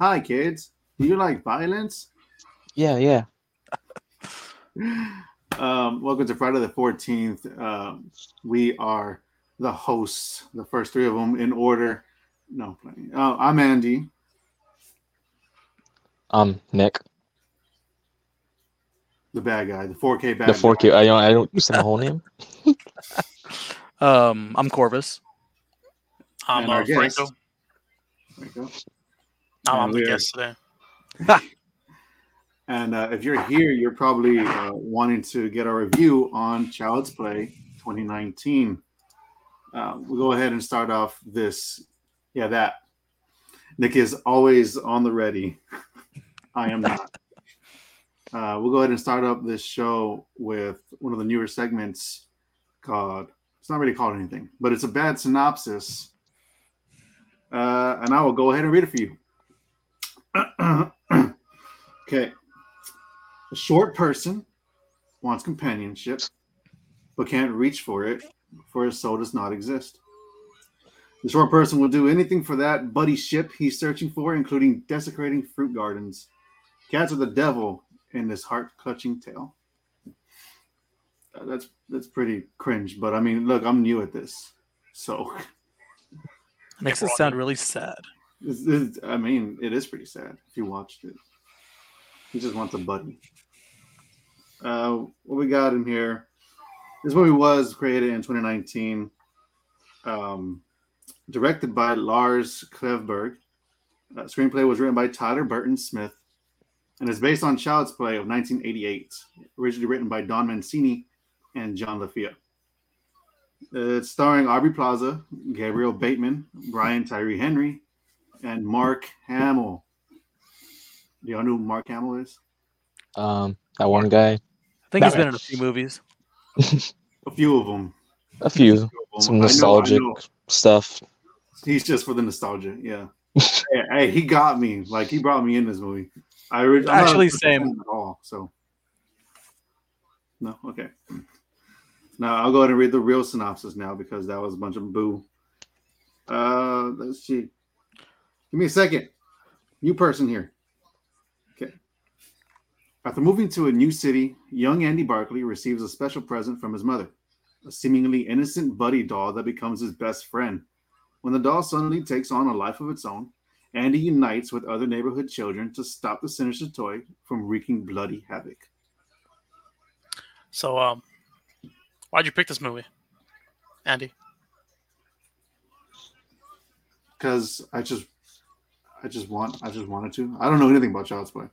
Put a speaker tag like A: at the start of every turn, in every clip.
A: Hi, kids. Do you like violence?
B: Yeah, yeah.
A: Um, welcome to Friday the 14th. Um, we are the hosts, the first three of them in order. No. Uh, I'm Andy.
B: Um, Nick,
A: the bad guy, the 4K bad
B: the four
A: guy.
B: Q. I don't. I don't use my whole name.
C: Um, I'm Corvus.
D: I'm
A: And
D: uh,
A: our guest.
D: Franco.
A: There you go.
D: I'm
A: And
D: the guest today.
A: And uh, if you're here, you're probably uh, wanting to get a review on Child's Play 2019. Uh, we'll go ahead and start off this. Yeah, that. Nick is always on the ready. I am not. Uh, we'll go ahead and start up this show with one of the newer segments called, it's not really called anything, but it's a bad synopsis. Uh, and I will go ahead and read it for you. okay. A short person wants companionship, but can't reach for it, for his soul does not exist. The short person will do anything for that buddy ship he's searching for, including desecrating fruit gardens. Cats are the devil in this heart-clutching tale. Uh, That's that's pretty cringe, but I mean, look, I'm new at this, so
C: Makes it sound really sad.
A: This is, I mean, it is pretty sad if you watched it. He just wants a buddy. Uh, what we got in here? This movie was created in 2019, um, directed by Lars Klevberg. Uh, screenplay was written by Tyler Burton Smith, and is based on Child's Play of 1988, originally written by Don Mancini and John LaFia. It's starring Aubrey Plaza, Gabriel Bateman, Brian Tyree Henry, and Mark Hamill. Do y'all know who Mark Hamill is?
B: Um, that one guy.
C: I think he's
B: That
C: been in a few movies.
A: A few of them.
B: A few. Some nostalgic stuff.
A: He's just for the nostalgia. Yeah. hey, hey, he got me. Like he brought me in this movie. I I'm
C: Actually, same.
A: at all. So no, okay. Now I'll go ahead and read the real synopsis now because that was a bunch of boo. Uh, let's see. Give me a second. New person here. Okay. After moving to a new city, young Andy Barkley receives a special present from his mother, a seemingly innocent buddy doll that becomes his best friend. When the doll suddenly takes on a life of its own, Andy unites with other neighborhood children to stop the sinister toy from wreaking bloody havoc.
D: So, um, why'd you pick this movie, Andy?
A: Because I just, I just want, I just wanted to. I don't know anything about Child's Play.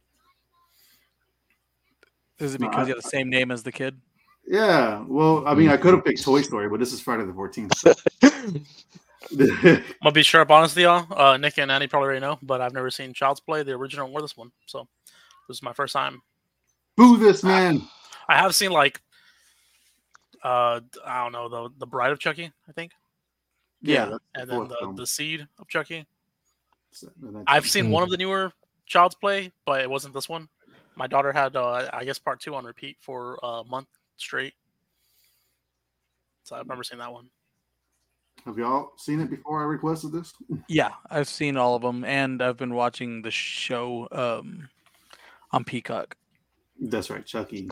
C: Is it
A: No,
C: because
A: I-
C: you have the same name as the kid?
A: Yeah, well, I mean, I could have picked Toy Story, but this is Friday the Fourteenth.
D: I'm gonna be sure up honest with y'all. Uh, Nick and Annie probably already know, but I've never seen Child's Play, the original or this one. So, this is my first time.
A: Boo this man!
D: I have seen like, uh, I don't know the the Bride of Chucky, I think,
C: Yeah.
A: that's
D: and then the,
A: film.
D: the Seed of Chucky.
A: So,
D: I've seen one of the newer Child's Play, but it wasn't this one. My daughter had, uh, I guess, part two on repeat for a month straight. So I remember seeing that one.
A: Have y'all seen it before I requested this?
C: Yeah, I've seen all of them, and I've been watching the show um, on Peacock.
A: That's right, Chucky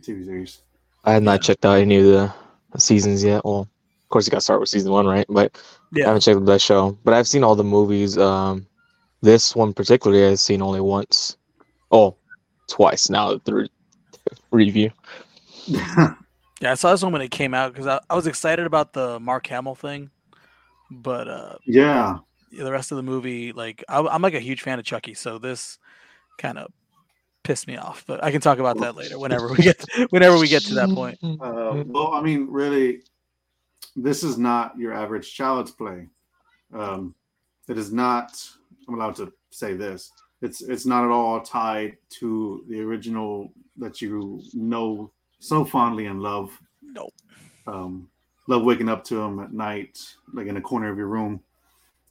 A: TV series.
B: I have not checked out any of the seasons yet. Well, of course, you got to start with season one, right? But
C: yeah.
B: I haven't checked out that show. But I've seen all the movies. Um, this one particularly, I've seen only once. Oh, twice now. The re- review.
C: yeah, I saw this one when it came out because I, I was excited about the Mark Hamill thing, but uh,
A: yeah,
C: the rest of the movie, like I, I'm like a huge fan of Chucky, so this kind of pissed me off. But I can talk about that later whenever we get whenever we get to that point.
A: Uh, well, I mean, really, this is not your average child's play. Um, it is not. I'm allowed to say this. It's it's not at all tied to the original that you know so fondly and love.
C: Nope.
A: Um, love waking up to him at night, like in a corner of your room.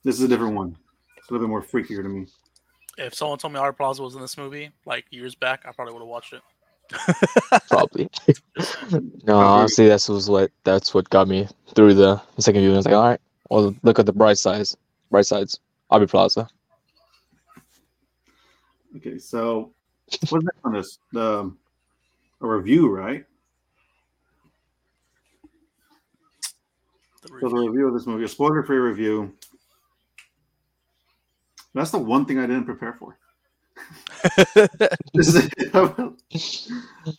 A: This is a different one. It's a little bit more freakier to me.
D: If someone told me Art Plaza was in this movie like years back, I probably would have watched it.
B: Probably. no, honestly, that's was what that's what got me through the, the second viewing. I was like, all right, well, look at the bright sides. Bright sides. Aubrey Plaza.
A: Okay, so what's next on this? The a review, right?
D: The
A: So the
D: review.
A: review of this movie, a spoiler-free review. That's the one thing I didn't prepare for.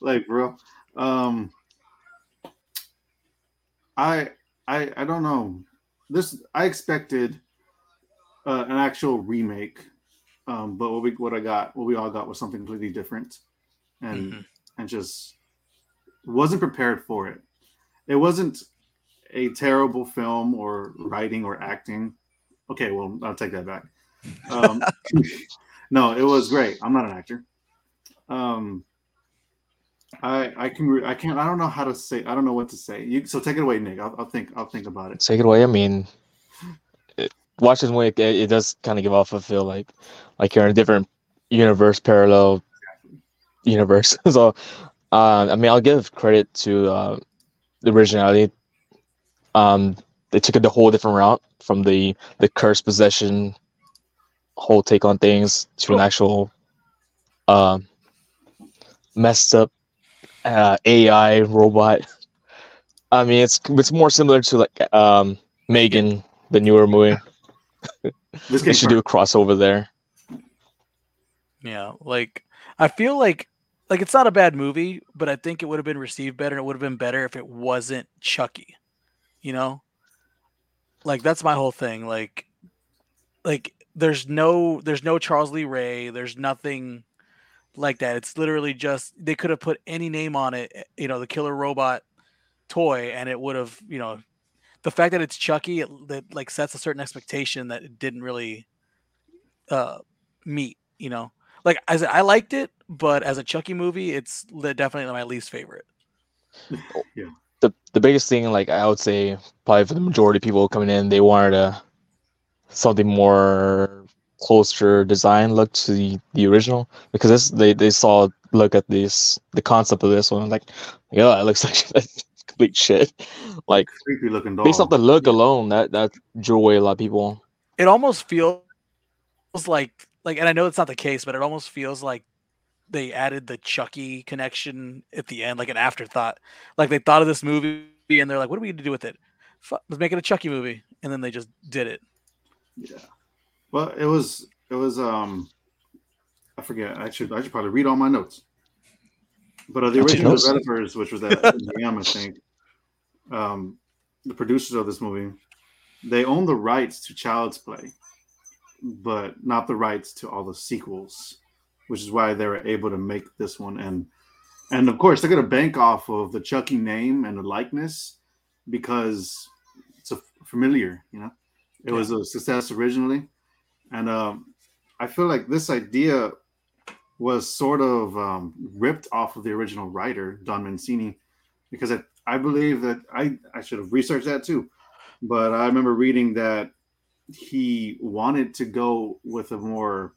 A: Like, bro. Um, I, I, I don't know. This I expected uh, an actual remake, um, but what we what I got, what we all got, was something completely different, and
C: Mhm.
A: And just wasn't prepared for it. It wasn't a terrible film or writing or acting. Okay, well, I'll take that back. Um, no, it was great. I'm not an actor. Um, I I can re- I can't I don't know how to say I don't know what to say. You so take it away, Nick. I'll, I'll think I'll think about it.
B: Take it away. I mean, it, watching Wick, it, it does kind of give off a feel like like you're in a different universe, parallel universe. so, uh, I mean, I'll give credit to uh, the originality. Um, they took it the whole different route from the the curse possession whole take on things to an actual um messed up uh, AI robot. I mean, it's it's more similar to like um Megan, the newer movie.
A: This
B: They should do a crossover there.
C: Yeah, like I feel like like it's not a bad movie, but I think it would have been received better. and It would have been better if it wasn't Chucky. You know, like that's my whole thing. Like, like there's no there's no Charles Lee Ray. There's nothing like that. It's literally just they could have put any name on it. eh, You know, the killer robot toy, and it would have you know the fact that it's Chucky it, that like sets a certain expectation that it didn't really uh meet. You know, like as I liked it, but as a Chucky movie, it's definitely my least favorite. Yeah.
B: The the biggest thing, like I would say, probably for the majority of people coming in, they wanted a something more closer design look to the, the original because this they, they saw look at this the concept of this one like yeah it looks like complete shit like
A: creepy looking doll.
B: based off the look alone that that drew away a lot of people
C: It almost feels like like, and I know it's not the case, but it almost feels like they added the Chucky connection at the end, like an afterthought. Like they thought of this movie and they're like, "What are we going to do with it? Fu- Let's make it a Chucky movie," and then they just did it.
A: Yeah. Well, it was it was um I forget. I should I should probably read all my notes. But uh, the
B: Don't
A: original
B: know?
A: developers, which was at MGM, I think, um, the producers of this movie, they own the rights to Child's Play, but not the rights to all the sequels, which is why they were able to make this one. And and of course, they're gonna bank off of the Chucky name and the likeness because it's a familiar, you know. It was a success originally, and um, I feel like this idea was sort of um, ripped off of the original writer Don Mancini, because I, I believe that I I should have researched that too, but I remember reading that he wanted to go with a more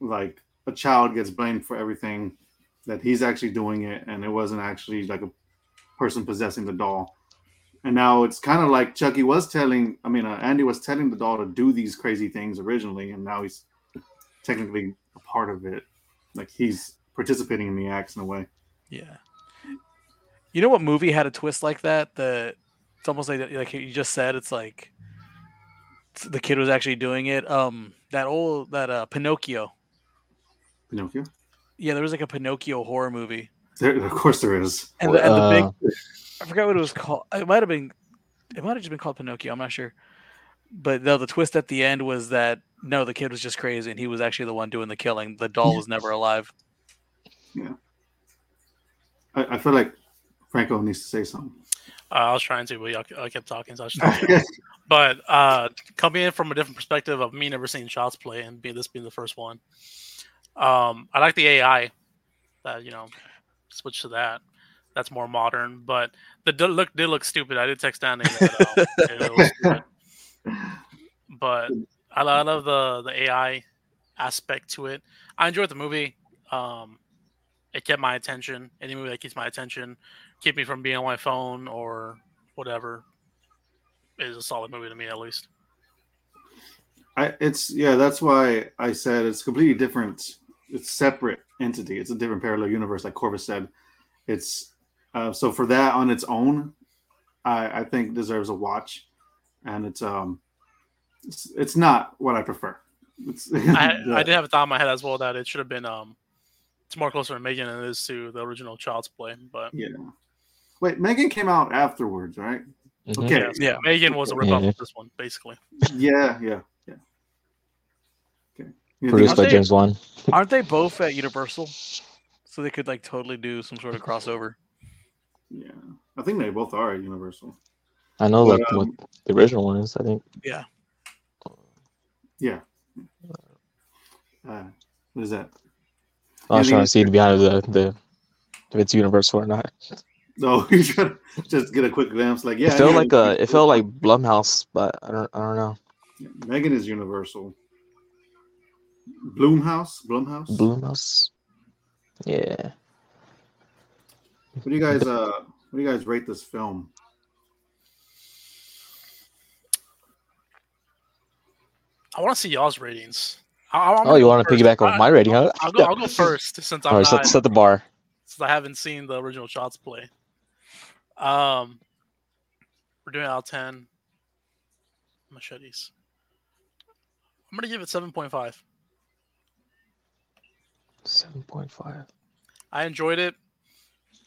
A: like a child gets blamed for everything that he's actually doing it and it wasn't actually like a person possessing the doll and now it's kind of like chucky was telling i mean uh, andy was telling the doll to do these crazy things originally and now he's technically a part of it like he's participating in the acts in a way
C: Yeah. You know what movie had a twist like that? that it's almost like like you just said. It's like the kid was actually doing it. Um, that old that uh Pinocchio.
A: pinocchio
C: Yeah, there was like a Pinocchio horror movie,
A: there, of course there is
C: and the, and the big
B: Uh,
C: I forgot what it was called. It might have been it might have just been called Pinocchio. I'm not sure. But no, the twist at the end was that no, the kid was just crazy, and he was actually the one doing the killing. The doll was never alive.
A: I, I feel like franco needs to say something
D: Uh, I was trying to, but I kept talking. So I but uh, coming in from a different perspective of me never seeing Child's Play and being this being the first one, um, I like the AI that you know switch to that. That's more modern, but the look did look stupid. I did text Danny that it but I, I love the the AI aspect to it. I enjoyed the movie. Um, it kept my attention. Any movie that keeps my attention, keep me from being on my phone or whatever, is a solid movie to me at least.
A: I it's yeah, that's why I said it's completely different. It's separate entity. It's a different parallel universe, like Corvus said. It's uh, so for that on its own, I, I think deserves a watch, and it's um, it's, it's not what I prefer. It's,
D: I, I did have a thought in my head as well that it should have been um, it's more closer to Megan than it is to the original Child's Play. But
A: yeah. Wait, Megan came out afterwards, right?
B: Mhm.
A: Okay.
D: yeah,
C: Yeah.
D: Megan was a ripoff
B: Yeah.
D: of this one, basically.
A: Yeah, yeah, yeah. Okay. You
B: Produced by
C: they-
B: James Wan.
C: Aren't they both at Universal? So they could like totally do some sort of crossover.
A: Yeah, I think they both are at Universal.
B: I know
A: But,
B: like
A: um,
B: what the original one is. I think.
A: Yeah. Yeah. Uh, what is that?
B: I was
A: Yeah,
B: trying
A: the-
B: to see behind the the if it's universal or not.
A: No, you trying to just get a quick glance. Like, yeah,
B: it felt
A: yeah,
B: like a it felt like Blumhouse, but I don't I don't know.
A: Megan is Universal. Bloomhouse, Blumhouse.
B: Blumhouse. Yeah.
A: What do you guys uh? What do you guys rate this film?
D: I want to see y'all's ratings. I, I'm
B: Oh, you want to piggyback
D: on
B: my rating, huh?
D: I'll go. I'll go first since I'm
B: All right,
D: not,
B: set, set the bar.
D: since I haven't seen the original Child's Play. Um, we're doing out of ten machetes. I'm gonna give it seven point five.
B: Seven point five.
D: I enjoyed it.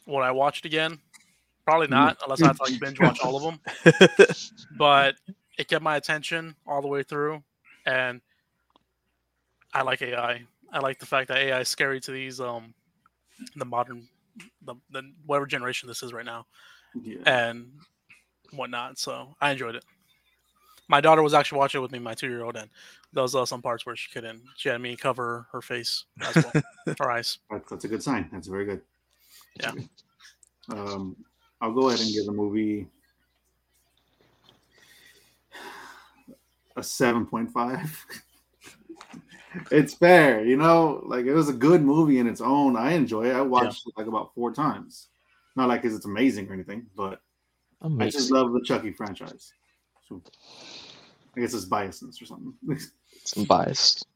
D: when I watched it again? Probably
B: Mm.
D: not, unless I have to like binge watch all of them. But it kept my attention all the way through, and I like AI. I like the fact that AI is scary to these um the modern the, the whatever generation this is right now
A: Yeah.
D: and whatnot. So I enjoyed it. My daughter was actually watching it with me, my two year old, and there was uh, some parts where she couldn't. She had me cover her face as well, her eyes.
A: That's, that's a good sign. That's very good. That's
D: Yeah.
A: good. Um, I'll go ahead and give the movie a seven point five. it's fair, you know. Like it was a good movie in its own. I enjoy it. I watched it like about four times. Not like 'cause it's amazing or anything, but I just love the Chucky franchise. So I guess it's biasness or something.
B: Some biased.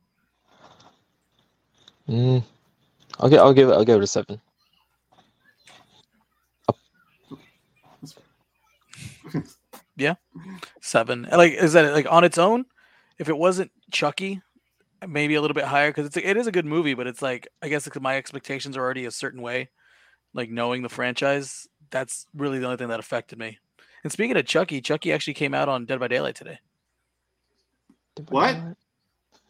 B: Mm. I'll give I'll give it I'll give it a seven.
C: Yeah, Seven. Like, is that like on its own? If it wasn't Chucky, maybe a little bit higher because it's it is a good movie, but it's like I guess because my expectations are already a certain way. Like knowing the franchise, that's really the only thing that affected me. And speaking of Chucky, Chucky actually came out on Dead by Daylight today.
A: What?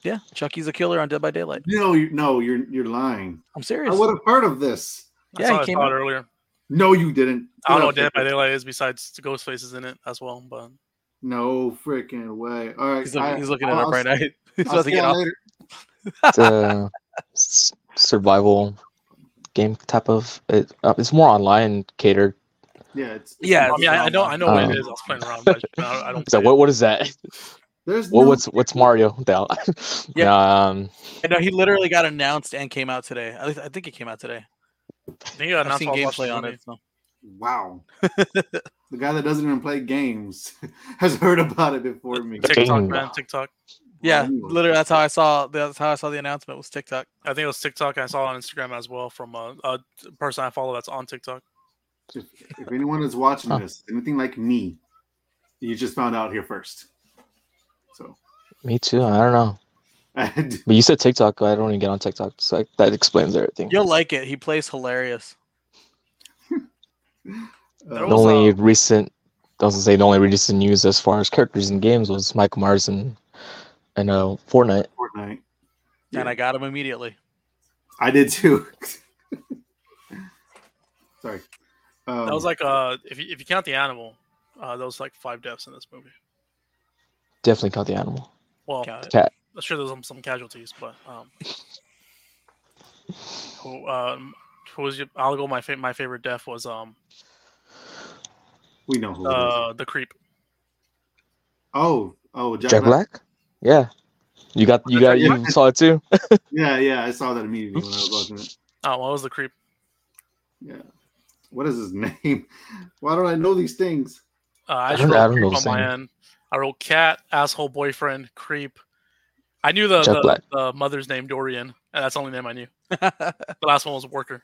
C: Yeah, Chucky's a killer on Dead by Daylight.
A: no, you no, you're you're lying.
C: I'm serious.
A: I would have heard of this.
D: I
C: Yeah,
D: saw,
C: he
D: I
C: came out-
D: earlier.
A: No, you didn't.
D: I don't know what Dead by Daylight is besides the Ghostface is in it as well. But
A: No freaking way. All right.
C: He's, looking,
A: I-
C: he's looking at
A: I'll-
C: it right now. He's
A: I'll
C: about to
A: see
C: get
A: y'all
C: off.
A: later.
B: It's a s- survival game type of it, uh, it's more online catered.
A: Yeah, it's,
C: Yeah,
D: I mean, I, I know I know what
B: Um,
D: it is. I was playing around, but I, I don't.
B: It's like
D: play it.
B: what what is that?
A: There's
B: What
A: no,
B: what's what's Mario? Dale?
C: Yeah.
B: Um
C: I know he literally got announced and came out today. I, I think it came out today.
D: I think I
C: I've
D: announced
C: seen
D: while I watched
C: gameplay on it. So.
A: wow. the guy that doesn't even play games has heard about it before me.
D: TikTok,
B: Dang.
D: man, TikTok.
C: Yeah,
A: Anyway.
C: literally, that's how I saw. That's how I saw the announcement was TikTok.
D: I think it was TikTok. I saw it on Instagram as well from a, a person I follow that's on TikTok.
A: If, if anyone is watching
B: Huh.
A: this, anything like me, you just found out here first. So,
B: me too. I don't know. But you said TikTok. I don't even get on TikTok, so like, that explains everything.
C: You'll like it. He plays hilarious.
D: There
B: the only
D: uh,
B: recent, doesn't say the only recent news as far as characters in games was Michael Myers and and know Fortnite.
A: Fortnite.
C: And I got him immediately.
A: I did too. Sorry. Um,
D: That was like uh, if you, if you count the animal, uh, there was like five deaths in this movie.
B: Definitely caught the animal.
D: Well,
C: Count it.
B: Cat.
D: I'm sure there's some, some casualties, but um, who um, who was your, I'll go. My fa- my favorite death was um
A: we know who. it is.
D: uh the creep.
A: Oh, oh, Jack,
B: Jack
A: Black.
B: Black? Yeah. You got you got you saw it too?
A: Yeah, yeah, I saw that immediately when I was watching it.
D: Oh, what was the creep?
A: Yeah. What is his name? Why don't I know these things?
D: Uh, I
B: I don't- I
D: wrote
B: don't know
D: on my
B: same.
D: end. I wrote cat, asshole, boyfriend, creep. I knew the, the, the mother's name Dorian, and that's the only name I knew. The last one was worker.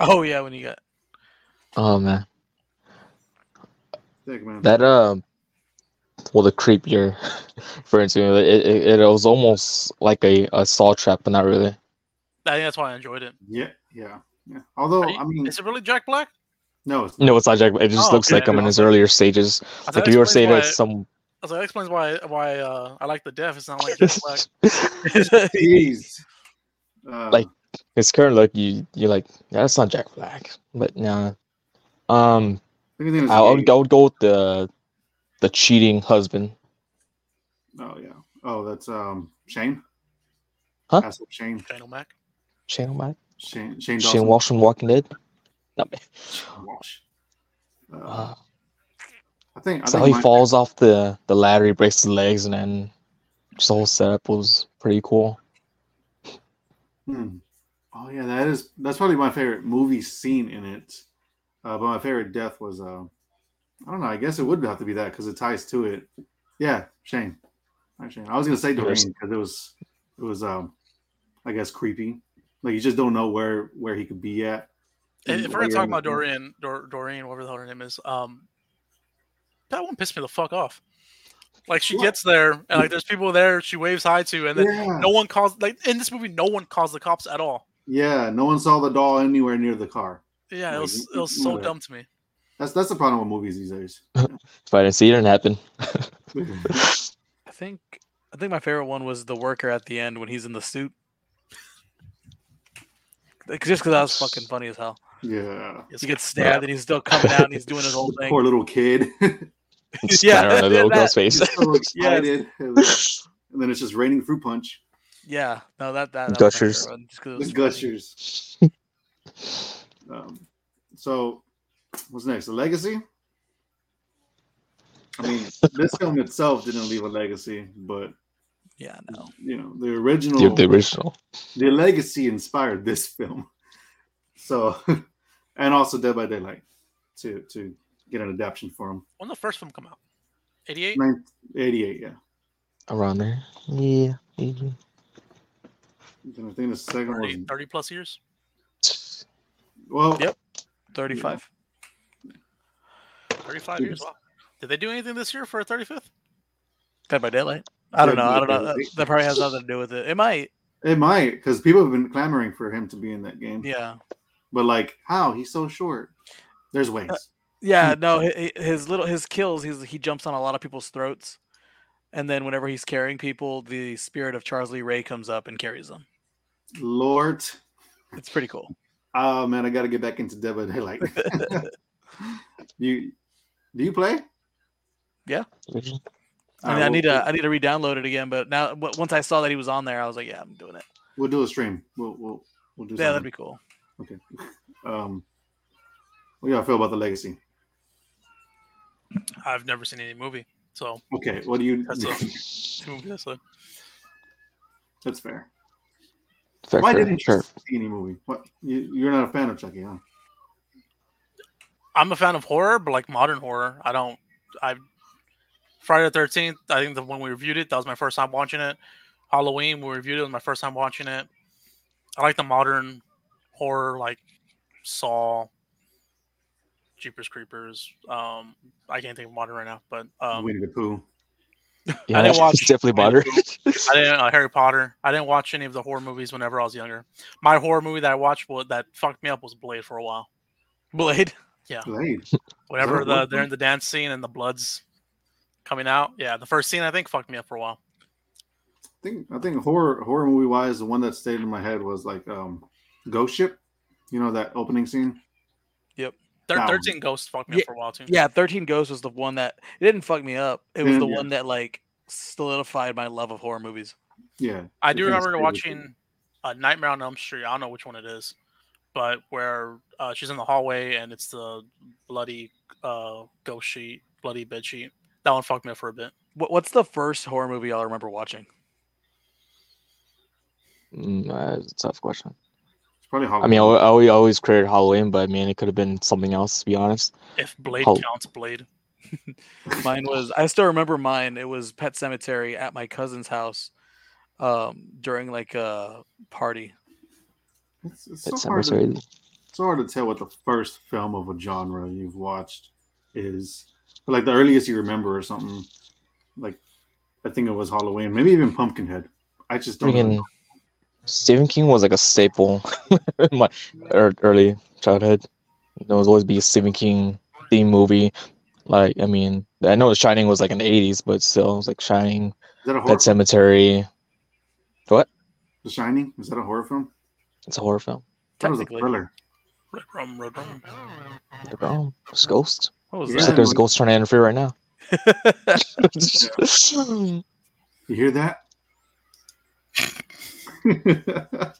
C: oh yeah, when you got
B: Oh man,
A: Heck, man.
B: that um, well, the creep you're referring to, it, it, it was almost like a, a saw trap, but not really.
D: I think that's why I enjoyed it.
A: yeah, yeah, yeah. Although
D: you-
A: I mean,
D: Is it really Jack Black?
A: no, it's
B: No, it's not Jack. It just
D: Oh,
B: looks like
D: okay.
B: him in his earlier stages. Like you were saying
D: explains
B: that some.
D: I was like, that explains why why uh, I like the deaf. It's not like Jack Black.
A: Jeez. Uh,
B: Like- His current look, you you're like, yeah, that's not Jack Black, but nah. Um,
A: I think his name is
B: I would, I would go with the the cheating husband.
A: Oh yeah. Oh, that's um Shane.
B: Huh?
A: That's Shane.
D: Shane O'Mac.
B: Shane O'Mac,
A: Shane. Shane.
B: Shane Walsh from Walking Dead. No, man.
A: Walsh. Uh,
B: Uh,
A: I think. I
B: so
A: think
B: he
A: my-
B: falls off the the ladder, he breaks his legs, and then just the whole setup was pretty cool.
A: Hmm. Oh yeah, that is that's probably my favorite movie scene in it. Uh, but my favorite death was uh, I don't know. I guess it would have to be that because it ties to it. Yeah, Shane. Hi, Shane. I was gonna say
B: Yes.
A: Doreen because it was it was um, I guess creepy. Like you just don't know where where he could be at.
D: If we're
A: while
D: gonna talk about
A: film.
D: Dorian, Dor- Doreen, whatever the hell her name is, um, that one pissed me the fuck off. Like she
A: What?
D: gets there, and like there's people there she waves hi to, and then
A: yeah.
D: no one calls. Like in this movie, no one calls the cops at all.
A: yeah, no one saw the doll anywhere near the car.
D: Yeah, it was it was so dumb to me.
A: That's that's the problem with movies these days.
B: If I didn't see it, it didn't happen.
C: I think I think my favorite one was the worker at the end when he's in the suit. Like, Just because that was fucking funny as hell.
A: yeah,
C: He gets stabbed and he's still coming out and he's doing his whole thing.
A: poor little kid.
B: Splatter on the little
C: that-
B: girl's face.
A: He's so excited. And then it's just raining fruit punch.
C: Yeah, no, that that, that
B: Gushers.
C: favorite one, just 'cause it
A: The
C: funny.
A: gushers. Um, so, what's next? The legacy. I mean, this film itself didn't leave a legacy, but
C: Yeah, no.
A: you know, the original,
B: the, the original.
A: the legacy inspired this film. So, and also Dead by Daylight to to get an adaptation for him.
D: when the first film come out? 88?
A: 88, yeah.
B: Around there. Yeah. mhm.
A: And I think the second
D: 30,
A: one.
D: 30 plus years?
A: Well,
C: Yep. Thirty-five.
D: 35 years? Wow. Did they do anything this year for a 35th?
C: Dead by Daylight. I don't know. I don't know. That, that probably has nothing to do with it. It might.
A: it might because people have been clamoring for him to be in that game.
C: Yeah.
A: But like, how he's so short? There's uh, ways.
C: Yeah. No. hi- hi- His little his kills. He's he jumps on a lot of people's throats, and then whenever he's carrying people, the spirit of Charles Lee Ray comes up and carries them.
A: Lord,
C: It's pretty cool.
A: oh man, I got to get back into Dead by Daylight. you do you play?
C: I,
A: Uh,
C: mean, I
A: we'll-
C: need to I need to re-download it again. But now w- once I saw that he was on there, I was like, yeah, I'm doing it.
A: We'll do a stream. We'll we'll we'll do.
C: Yeah, that'd be cool.
A: okay. Um, what do y'all feel about the legacy?
D: I've never seen any movie. So,
A: Okay, what do you?
D: That's two movies, that's it.
A: That's fair.
B: Fair,
A: Why
B: fair,
A: didn't
B: sure.
A: you see any movie? What you, you're not a fan of Chucky, huh?
D: I'm a fan of horror, but like modern horror. I don't. I Friday the Thirteenth. I think the when we reviewed it, that was my first time watching it. Halloween, we reviewed it. Was my first time watching it. I like the modern horror, like Saw, Jeepers Creepers. Um, I can't think of modern right now, but um,
A: Winnie the Pooh.
B: Yeah,
D: didn't watch
B: it's definitely
D: Winnie
B: modern.
D: I didn't uh, Harry Potter. I didn't watch any of the horror movies whenever I was younger. My horror movie that I watched was, that fucked me up was Blade for a while.
C: Blade.
A: Blade.
D: Whenever the they're in the dance scene and the blood's coming out, yeah, the first scene I think fucked me up for a while.
A: I think I think horror horror movie wise, the one that stayed in my head was like um Ghost Ship. You know that opening scene.
D: Thir-
A: That one.
D: Thirteen Ghosts fucked me
C: Yeah,
D: up for a while too.
C: Yeah, Thirteen Ghosts was the one that it didn't fuck me up. It was
A: Yeah,
C: the
A: yeah.
C: one that like solidified my love of horror movies.
A: Yeah,
D: I do remember watching uh, Nightmare on Elm Street. I don't know which one it is, but where uh, she's in the hallway and it's the bloody uh, ghost sheet, bloody bed sheet. That one fucked me up for a bit.
C: What, what's the first horror movie y'all remember watching?
B: Mm, uh, it's a tough question.
A: probably
B: I mean, I, I always- always created Halloween, but I mean, it could have been something else. To be honest,
D: If Blade
B: Hol-
D: counts, Blade.
C: Mine was I still remember mine. It was Pet Sematary at my cousin's house um during like a party.
A: It's, it's so hard to—it's so hard to tell what the first film of a genre you've watched is. But like the earliest you remember or something, like I think it was Halloween, maybe even Pumpkinhead. I just don't.
B: Freaking
A: know.
B: Stephen King was like a staple in my early childhood. There was always be a Stephen King theme movie. Like, I mean, I know The Shining was like in the '80s, but still, it was like Shining,
A: that?
B: Cemetery. What?
A: The Shining? Is that a horror film?
B: It's a horror film.
A: That was a thriller.
D: Red Rum, Red Rum.
B: Like, it's Ghost.
C: What was
A: Yeah.
B: Looks
C: that?
B: like there's a ghost trying to interfere right now.
A: You hear that?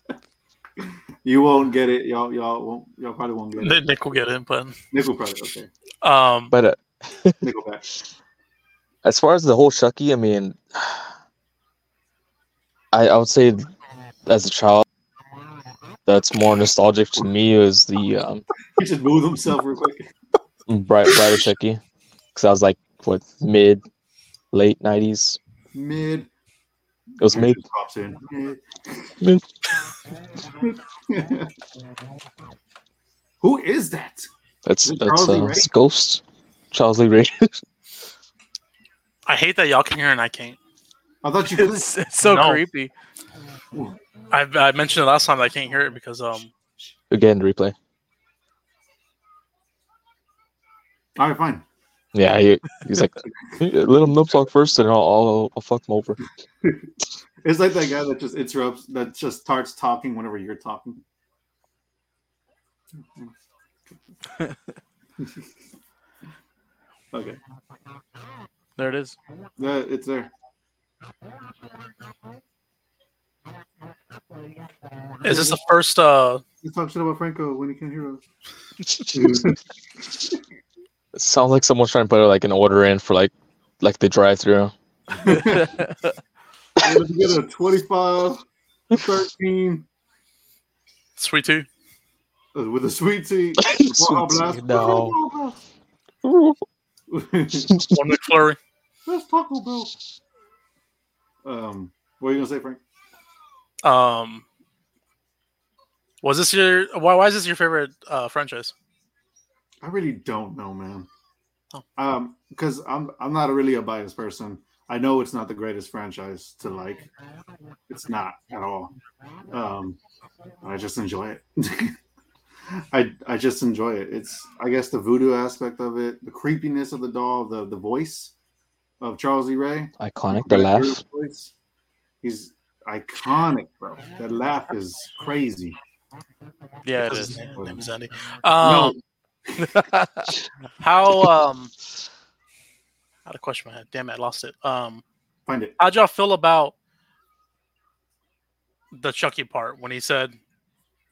A: you won't get it. Y'all, y'all won't. Y'all probably won't get it.
D: Nick Nick will get it, but
A: Nickel probably okay.
D: um,
B: but uh,
A: Nickelback.
B: as far as the whole Chucky, I mean, I, I would say as a child, that's more nostalgic to me is the um,
A: He just moved himself real quick.
B: Bright Bride of Chucky, because I was like what mid, late '90s.
A: Mid.
B: It was mid.
A: Pops in.
B: Mid.
A: Who is that?
B: That's
A: Is
B: that's uh, it's Ghost, Charles Lee Ray.
D: I hate that y'all can hear and I can't.
A: I thought you could.
C: It's, it's so
D: No.
C: creepy.
D: I, I mentioned it last time I can't hear it because um
B: Again, replay.
A: All right, fine.
B: Yeah, he, he's like, let him nub talk first, and I'll, I'll I'll fuck him over.
A: It's like that guy that just interrupts, that just starts talking whenever you're talking. okay,
C: There it is.
A: uh, it's there.
D: Is this the first uh
A: You talk shit about Franco when he can't hear us.
B: It sounds like someone's trying to put like an order in for like like the drive-through.
A: Let's get a 25, 13
D: sweet tea?
A: uh, with a sweet tea.
B: Sweet tea, no.
D: One McFlurry.
A: That's Taco Bell. Um, what are you gonna say, Frank?
D: Um was this your why why is this your favorite uh franchise?
A: I really don't know, man.
D: Oh.
A: Um, because I'm I'm not really a biased person. I know it's not the greatest franchise to like. It's not at all. Um, I just enjoy it. I I just enjoy it. It's I guess the voodoo aspect of it, the creepiness of the doll, the the voice of Charles E. Ray.
B: Iconic. The
A: That
B: laugh.
A: voice. He's iconic, bro. That laugh is crazy.
C: yeah, it
D: Because
C: is.
D: his name, name is Andy. Um how um I had a question in my head. Damn it, I lost it. Um
A: Find it.
D: how'd y'all feel about the Chucky part when he said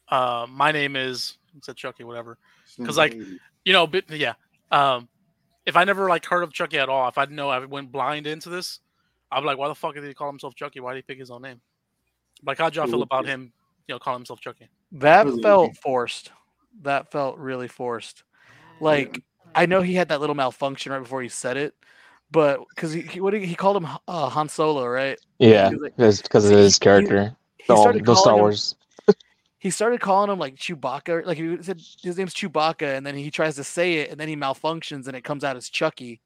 D: uh my name is he said Chucky, whatever. Because like, you know, but yeah. Um, if I never like heard of Chucky at all, if I didn't know I went blind into this, I'd be like, why the fuck did he call himself Chucky? Why did he pick his own name? Like, how'd y'all feel about him, you know, calling himself Chucky?
C: That felt forced. That felt really forced. Like I know he had that little malfunction right before he said it, but because he, he what did he, he called him uh, Han Solo, right?
B: Yeah,
C: He was like-
B: because because of his character.
C: He
B: The, the Star
C: calling him-
B: Wars.
C: he started calling him like Chewbacca. Like he said his name's Chewbacca, and then he tries to say it, and then he malfunctions, and it comes out as Chucky.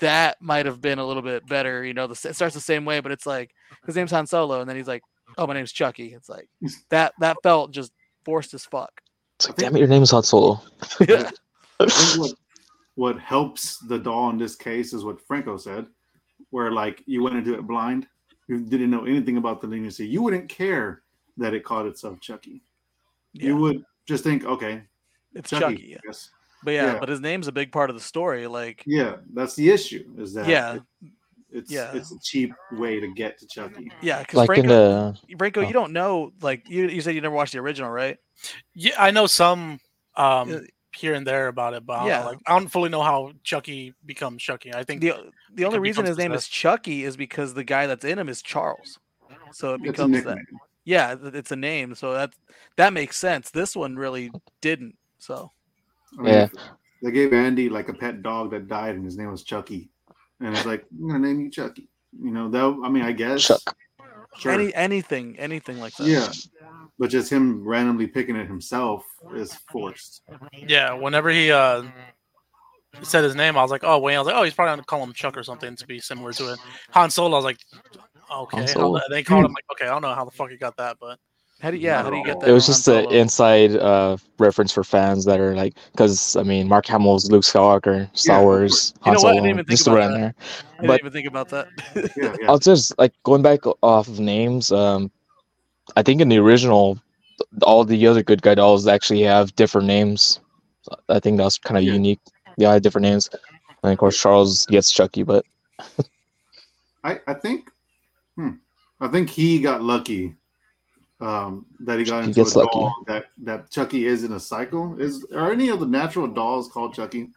C: That might have been a little bit better. You know, the, it starts the same way, but it's like his name's Han Solo, and then he's like, "Oh, my name's Chucky." It's like that. That felt just forced as fuck.
B: It's like, damn it, your name is Han Solo.
C: yeah.
A: What what helps the doll in this case is what Franco said, where like you went into it blind, you didn't know anything about the leniency. You wouldn't care that it called itself Chucky. You would just think, okay,
C: it's
A: Chucky.
C: Chucky. yeah.
A: Yes.
C: But yeah,
A: Yeah.
C: but his name's a big part of the story. Like,
A: Yeah, that's the issue. Is that
C: yeah,
A: it- it's
C: yeah.
A: it's a cheap way to get to Chucky.
C: yeah. Because
B: Like in
C: Franco,
B: the
C: Franco,
B: oh.
C: you don't know. Like, you you said you never watched the original, right?
D: Yeah, I know some um
C: Yeah.
D: here and there about it, but I don't,
C: Yeah.
D: know, like, I don't fully know how Chucky becomes Chucky. I think
C: The the only reason his name is. Chucky is because the guy that's in him is Charles. So it becomes that. Yeah, it's a name, so that that makes sense. This one really didn't. So
A: I mean,
B: Yeah.
A: They gave Andy like a pet dog that died, and his name was Chucky, and it's like I'm gonna name you Chucky. You know, that I mean, I guess
B: Chuck.
A: Sure.
C: any anything anything like that.
A: yeah, but just him randomly picking it himself is forced.
D: Yeah, whenever he uh said his name, I was like, oh Wayne. I was like, oh, he's probably gonna call him Chuck or something to be similar to it. Han Solo. I was like, okay.
B: Han Solo.
D: They called him like, okay. I don't know how the fuck he got that, but
C: How do yeah? How do you get that?
B: It was just an inside uh, reference for fans that are like, because I mean, Mark Hamill's Luke Skywalker, Star
A: Yeah.
B: Wars,
C: You
B: Han
C: know what? I didn't
B: Solo,
C: even think
B: just
C: about
B: around
C: that.
B: there.
C: I didn't
B: but-
C: even think about that.
A: Yeah, yeah.
B: I'll just like going back off of names. Um, I think in the original, all the other good guy dolls actually have different names. I think that's kind of
A: Yeah.
B: unique. Yeah, different names. And of course, Charles gets Chucky, but
A: I, I think hmm, I think he got lucky um, that he got
B: He
A: into a
B: lucky.
A: doll that that Chucky is in a cycle. Is are any of the natural dolls called Chucky?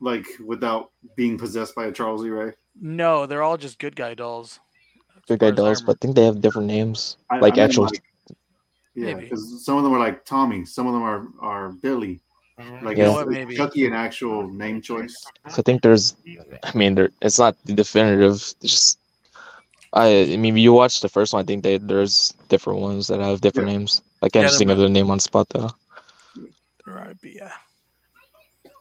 A: Like without being possessed by a Charles E. Ray?
C: no, they're all just good guy dolls.
B: good guy
C: far as I
B: dolls. But I think they have different names,
A: I-
B: like
A: I mean,
B: actual.
A: like- yeah, because some of them are like Tommy, some of them are are Billy. Like
B: Yeah.
A: is-
C: What,
A: is? Chucky an actual name choice?
B: So I think there's. I mean, there. It's not the definitive. It's just. I, I mean, you watch the first one. I think they, there's different ones that have different
A: Yeah.
B: names. I can't
C: Yeah,
B: just think of the name on spot though.
C: Right, but yeah.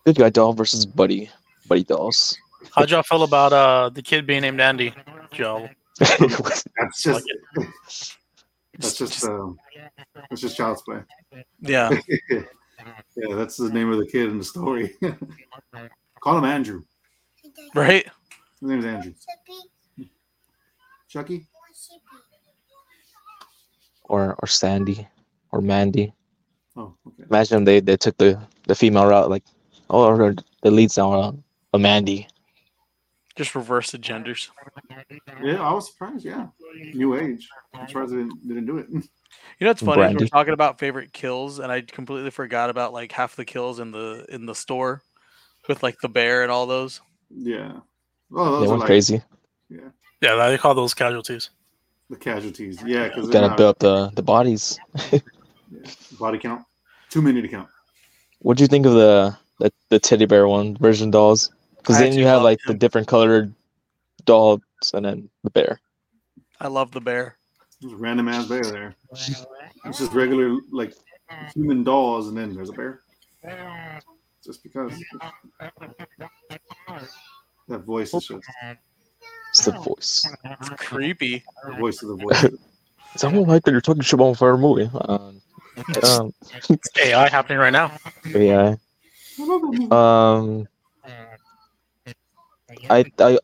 B: Good guy doll versus Buddy. Buddy dolls.
D: how'd y'all feel about uh the kid being named Andy? Joe.
A: That's just
D: Like
A: that's just um, that's just child's play.
C: Yeah.
A: yeah, that's the name of the kid in the story. Call him Andrew.
C: Right?
A: His name's Andrew. Chucky?
B: or or Sandy or Mandy.
A: Oh, okay.
B: Imagine they, they took the, the female route, like, oh, or the lead's now uh, a Mandy.
C: Just reverse the genders.
A: Yeah, I was surprised. Yeah, new age. I'm surprised they didn't, they didn't do it.
C: You know what's funny? is We're talking about favorite kills, and I completely forgot about like half the kills in the in the store with like the bear and all those.
A: Yeah. Well, those
B: They
A: are
B: went
A: like
B: crazy.
D: Yeah, Yeah, they call those casualties.
A: the casualties. Yeah, because
B: Gotta build the, the bodies.
A: body count. Too many to count.
B: What do you think of the, the the teddy bear one version dolls? Because then you have
C: love
B: like the different colored dolls and then the bear.
C: I love the bear.
A: There's a random ass bear there. It's just regular like human dolls, and then there's a bear. Just because that voice is just
B: It's the voice.
C: It's creepy.
A: the voice of the voice.
B: It's almost like that you're talking shit about a movie. Um, um,
D: It's AI happening right now.
B: yeah.
A: I love that movie.
B: Um, I I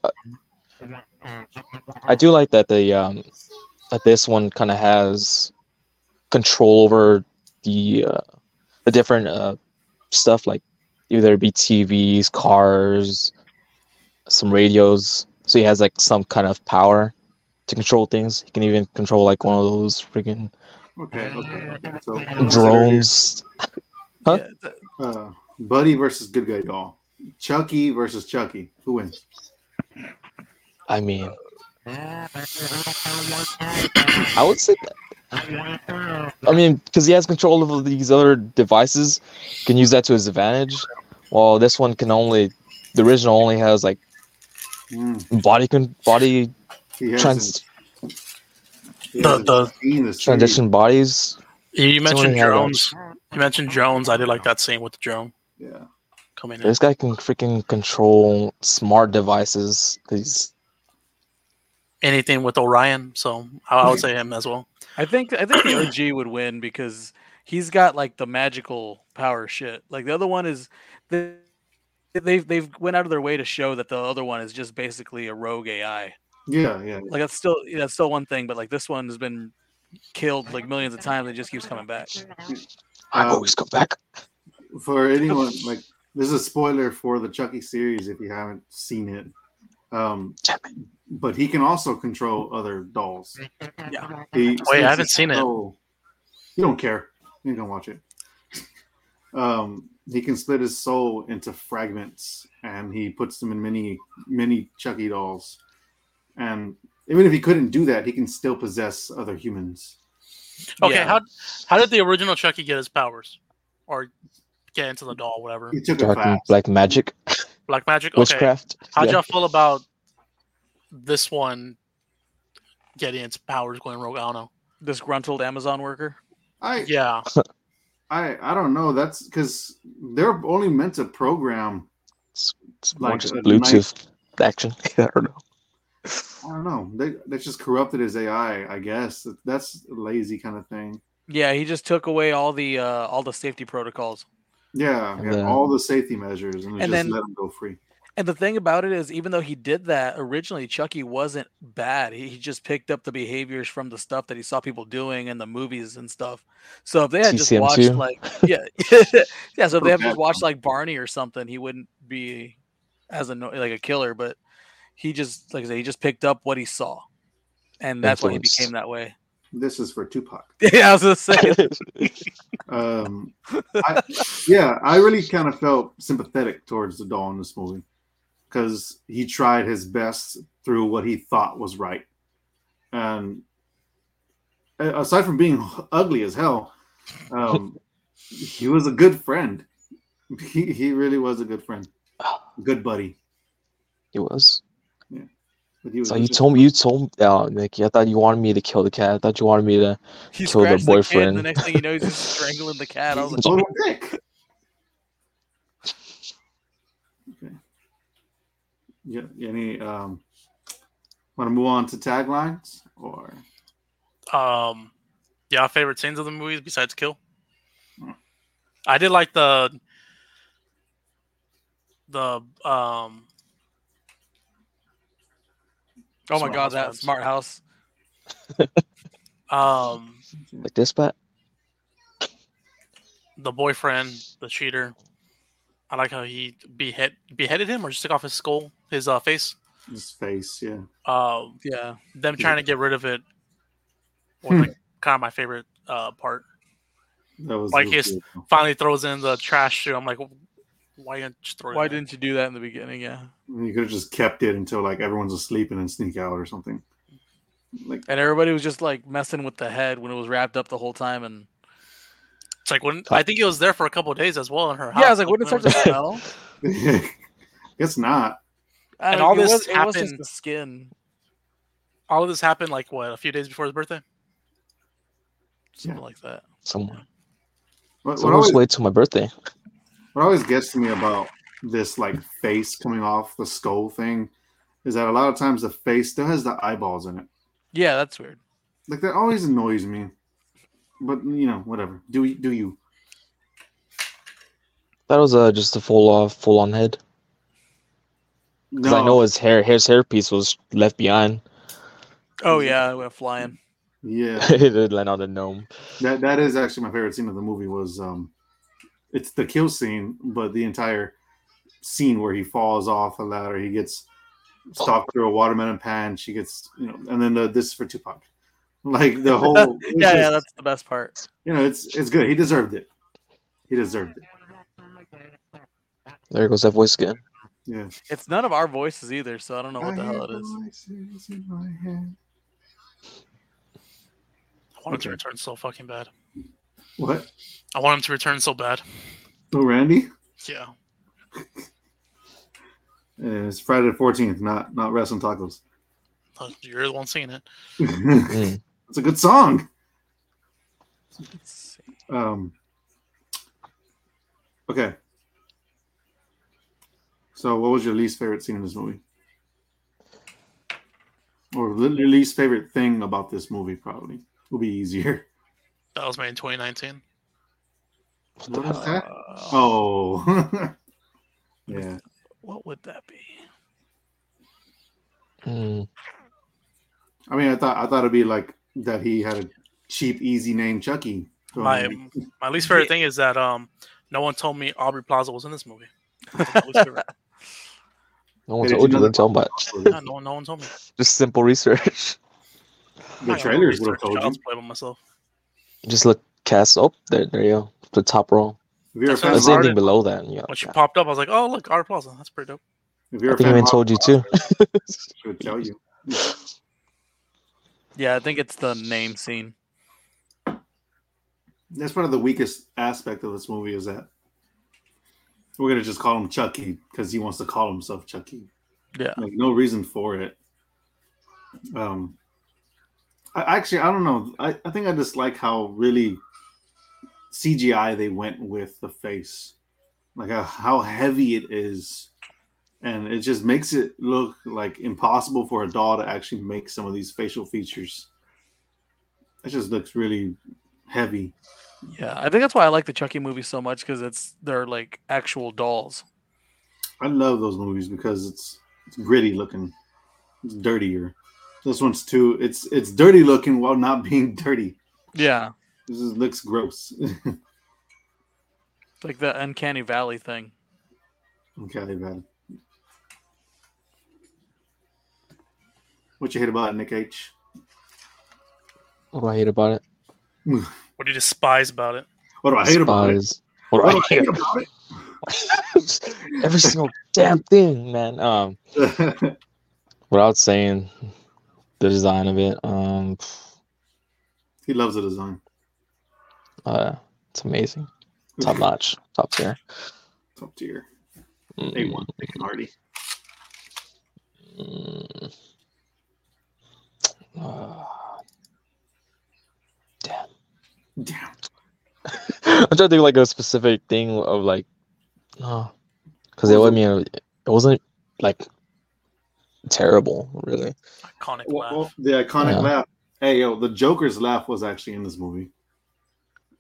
B: I do like that the um that this one kind of has control over the uh, the different uh stuff like either it be TVs, cars, some radios. So he has like some kind of power to control things. He can even control like one of those freaking
A: Okay, okay. okay. So
B: drones. Huh?
C: Yeah,
A: Uh, Buddy versus Good Guy Doll. Chucky versus Chucky. Who wins?
B: I mean, I would say that. I mean, because he has control of these other devices, can use that to his advantage. While this one can only, the original only has like
A: Mm,
B: body con- body trans-
A: he
D: The-
A: hasn't
D: the-
B: transition bodies.
D: You, you mentioned
B: Someone had
D: drones. You mentioned drones. I did like that scene with the drone.
A: Yeah.
D: coming in.
B: This guy can freaking control smart devices. He's
D: Anything with Orion, so I, I would say him as well.
C: I think I think the OG would win because he's got like the magical power shit. Like the other one is they they've they've went out of their way to show that the other one is just basically a rogue AI.
A: Yeah, yeah.
C: Like that's still that's still one thing, but like this one has been killed like millions of times and it just keeps coming back.
B: I
A: Um,
B: always come back.
A: For anyone like this is a spoiler for the Chucky series if you haven't seen it. Um, but he can also control other dolls.
C: Yeah.
A: He
D: Wait, I haven't seen it.
A: You don't care. You don't watch it. Um, he can split his soul into fragments, and he puts them in many, many Chucky dolls. And even if he couldn't do that, he can still possess other humans.
D: Okay,
C: Yeah.
D: how how did the original Chucky get his powers, or get into the doll, whatever?
A: He took
B: Dark black magic,
D: Black magic. Okay,
B: witchcraft.
D: how'd
B: Yeah.
D: y'all feel about this one getting its powers going rogue? I don't know.
C: Disgruntled Amazon worker.
A: I,
D: Yeah,
A: I, I don't know. That's because they're only meant to program.
B: It's more
A: like
B: just
A: a
B: Bluetooth action. I don't know.
A: I don't know. They they just corrupted his AI. I guess that's a lazy kind of thing.
C: Yeah, he just took away all the uh, all the safety protocols.
A: Yeah, yeah
B: then-
A: all the safety measures, and,
C: And
A: just
C: then-
A: let him go free.
C: And the thing about it is, even though he did that originally, Chucky wasn't bad. He, he just picked up the behaviors from the stuff that he saw people doing in the movies and stuff. So if they had just watched
B: too.
C: like, yeah, yeah. So if they had just watched like Barney or something, he wouldn't be as a like a killer. But he just, like I said, he just picked up what he saw, and that's why he became that way.
A: This is for Tupac.
C: yeah, I was gonna say.
A: Um, I, yeah, I really kind of felt sympathetic towards the doll in this movie because he tried his best through what he thought was right, and aside from being ugly as hell, um, he was a good friend. He, he really was a good friend, good buddy.
B: He was.
A: But he was
B: So you told me you told uh, Nicky. I thought you wanted me to kill the cat. I thought you wanted me to.
C: He
B: Killed
C: scratched
B: her
C: the kid, and
B: boyfriend.
C: the next thing you know, he's just strangling the cat. I was like,
A: He's a total dick. Yeah. Any um want to move on to taglines or
D: Um, yeah, favorite scenes of the movies besides kill.
A: Hmm.
D: I did like the the um.
C: oh my god, that
D: vibes.
C: smart house.
D: Um,
B: Like this, bat?
D: the boyfriend, the cheater. I like how he behead beheaded him or just took off his skull, his uh, face.
A: his face? Yeah.
D: Um,
C: Yeah,
D: them trying to get rid of it was
A: Hmm.
D: like kind of my favorite uh, part.
A: That was
D: Like
A: he was.
D: Finally throws in the trash too. I'm like, why didn't you throw
C: why
D: in
C: didn't you do that in the beginning? Yeah,
A: You could have just kept it until like everyone's asleep and then sneak out or something. Like
C: and everybody was just like messing with the head when it was wrapped up the whole time. And
D: It's like when I think it was there for a couple of days as well in her house.
C: yeah, I was like, wouldn't it start to smell?
A: it's not.
C: I
D: And
C: don't-
D: all this
C: was, it was just
D: happened-
C: the skin.
D: all of this happened like what a few days before his birthday.
C: Something like that.
B: Someone.
A: What, what
B: Someone
A: always,
B: wait till my birthday.
A: what always gets to me about this like face coming off the skull thing is that a lot of times the face still has the eyeballs in it.
C: Yeah, that's weird.
A: Like that always annoys me. But you know, whatever. Do you do you?
B: That was uh, just a full off, full on head. Because I know his hair, his hairpiece was left behind.
C: Oh yeah, it went flying.
A: Yeah,
B: it did land on the gnome.
A: that that is actually my favorite scene of the movie. Was um, it's the kill scene, but the entire scene where he falls off a ladder, he gets stalked through a watermelon pan. She gets you know, and then the, this is for Tupac. Like the whole, it's
C: Yeah, yeah, that's the best part.
A: you know, it's it's good. He deserved it. He deserved it.
B: There goes that voice again.
A: Yeah.
C: It's none of our voices either, so I don't know what the hell it is.
A: Voices in my head.
D: I want him to return so fucking bad.
A: What?
D: I want him to return so bad.
A: Oh, Randy?
D: Yeah.
A: It's Friday the fourteenth, not not wrestling tacos.
D: You're the one singing it.
B: Mm.
A: It's a good song. Um. Okay. So, what was your least favorite scene in this movie? Or li- your least favorite thing about this movie? Probably will be easier.
D: That was made in 2019.
A: What was that?
C: Uh,
A: Oh. yeah.
C: What would that be?
B: Mm.
A: I mean, I thought I thought it'd be like that. He had a cheap, easy name, Chucky. So,
D: My my least favorite thing is that um no one told me Aubrey Plaza was in this movie. That's my least favorite.
B: No one told
A: you
B: you,
A: know
B: didn't tell much.
D: yeah, no one no one told me.
B: Just simple research.
A: the trailers would have told you.
D: Child's Play by myself.
B: Just look cast Oh, there. There you go. The top row.
A: If you're a fan of
B: That's
D: I
B: anything below that. Yeah.
D: When she
B: yeah.
D: popped up, I was like, oh look, Aubrey Plaza. That's pretty dope.
A: if you're
B: I
A: a
B: think
A: fan
B: I
A: of
B: even told you too.
A: she would tell you.
C: Yeah, I think it's the name scene.
A: That's one of the weakest aspect of this movie is that we're gonna just call him Chucky because he wants to call himself Chucky.
C: Yeah.
A: Like no reason for it. Um, I actually I don't know. I, I think I just like how really CGI they went with the face, like how, how heavy it is, and it just makes it look like impossible for a doll to actually make some of these facial features. It just looks really heavy.
C: Yeah, I think that's why I like the Chucky movies so much because it's they're like actual dolls.
A: I love those movies because it's it's gritty looking, it's dirtier. This one's too. It's it's dirty looking while not being dirty.
C: Yeah,
A: This is, looks gross.
C: like the uncanny valley thing.
A: okay, bad. What you hate about it, Nick H?
B: What do I hate about it?
D: What do you despise about it?
A: What do I hate about it?
B: Despise- What
A: What
B: do I hate
A: about
B: Every single damn thing, man. Um, without saying the design of it, um,
A: he loves the design.
B: uh, it's amazing, top notch, top tier.
A: Top tier.
B: Mm,
A: A one. Nick and Hardy.
B: mm. Damn.
A: Damn.
B: I'm trying to think like a specific thing of like, no, because it I mean it wasn't like terrible, really.
D: Iconic
A: Well,
D: laugh.
A: well, the iconic
B: Yeah.
A: laugh. Hey, yo, the Joker's laugh was actually in this movie.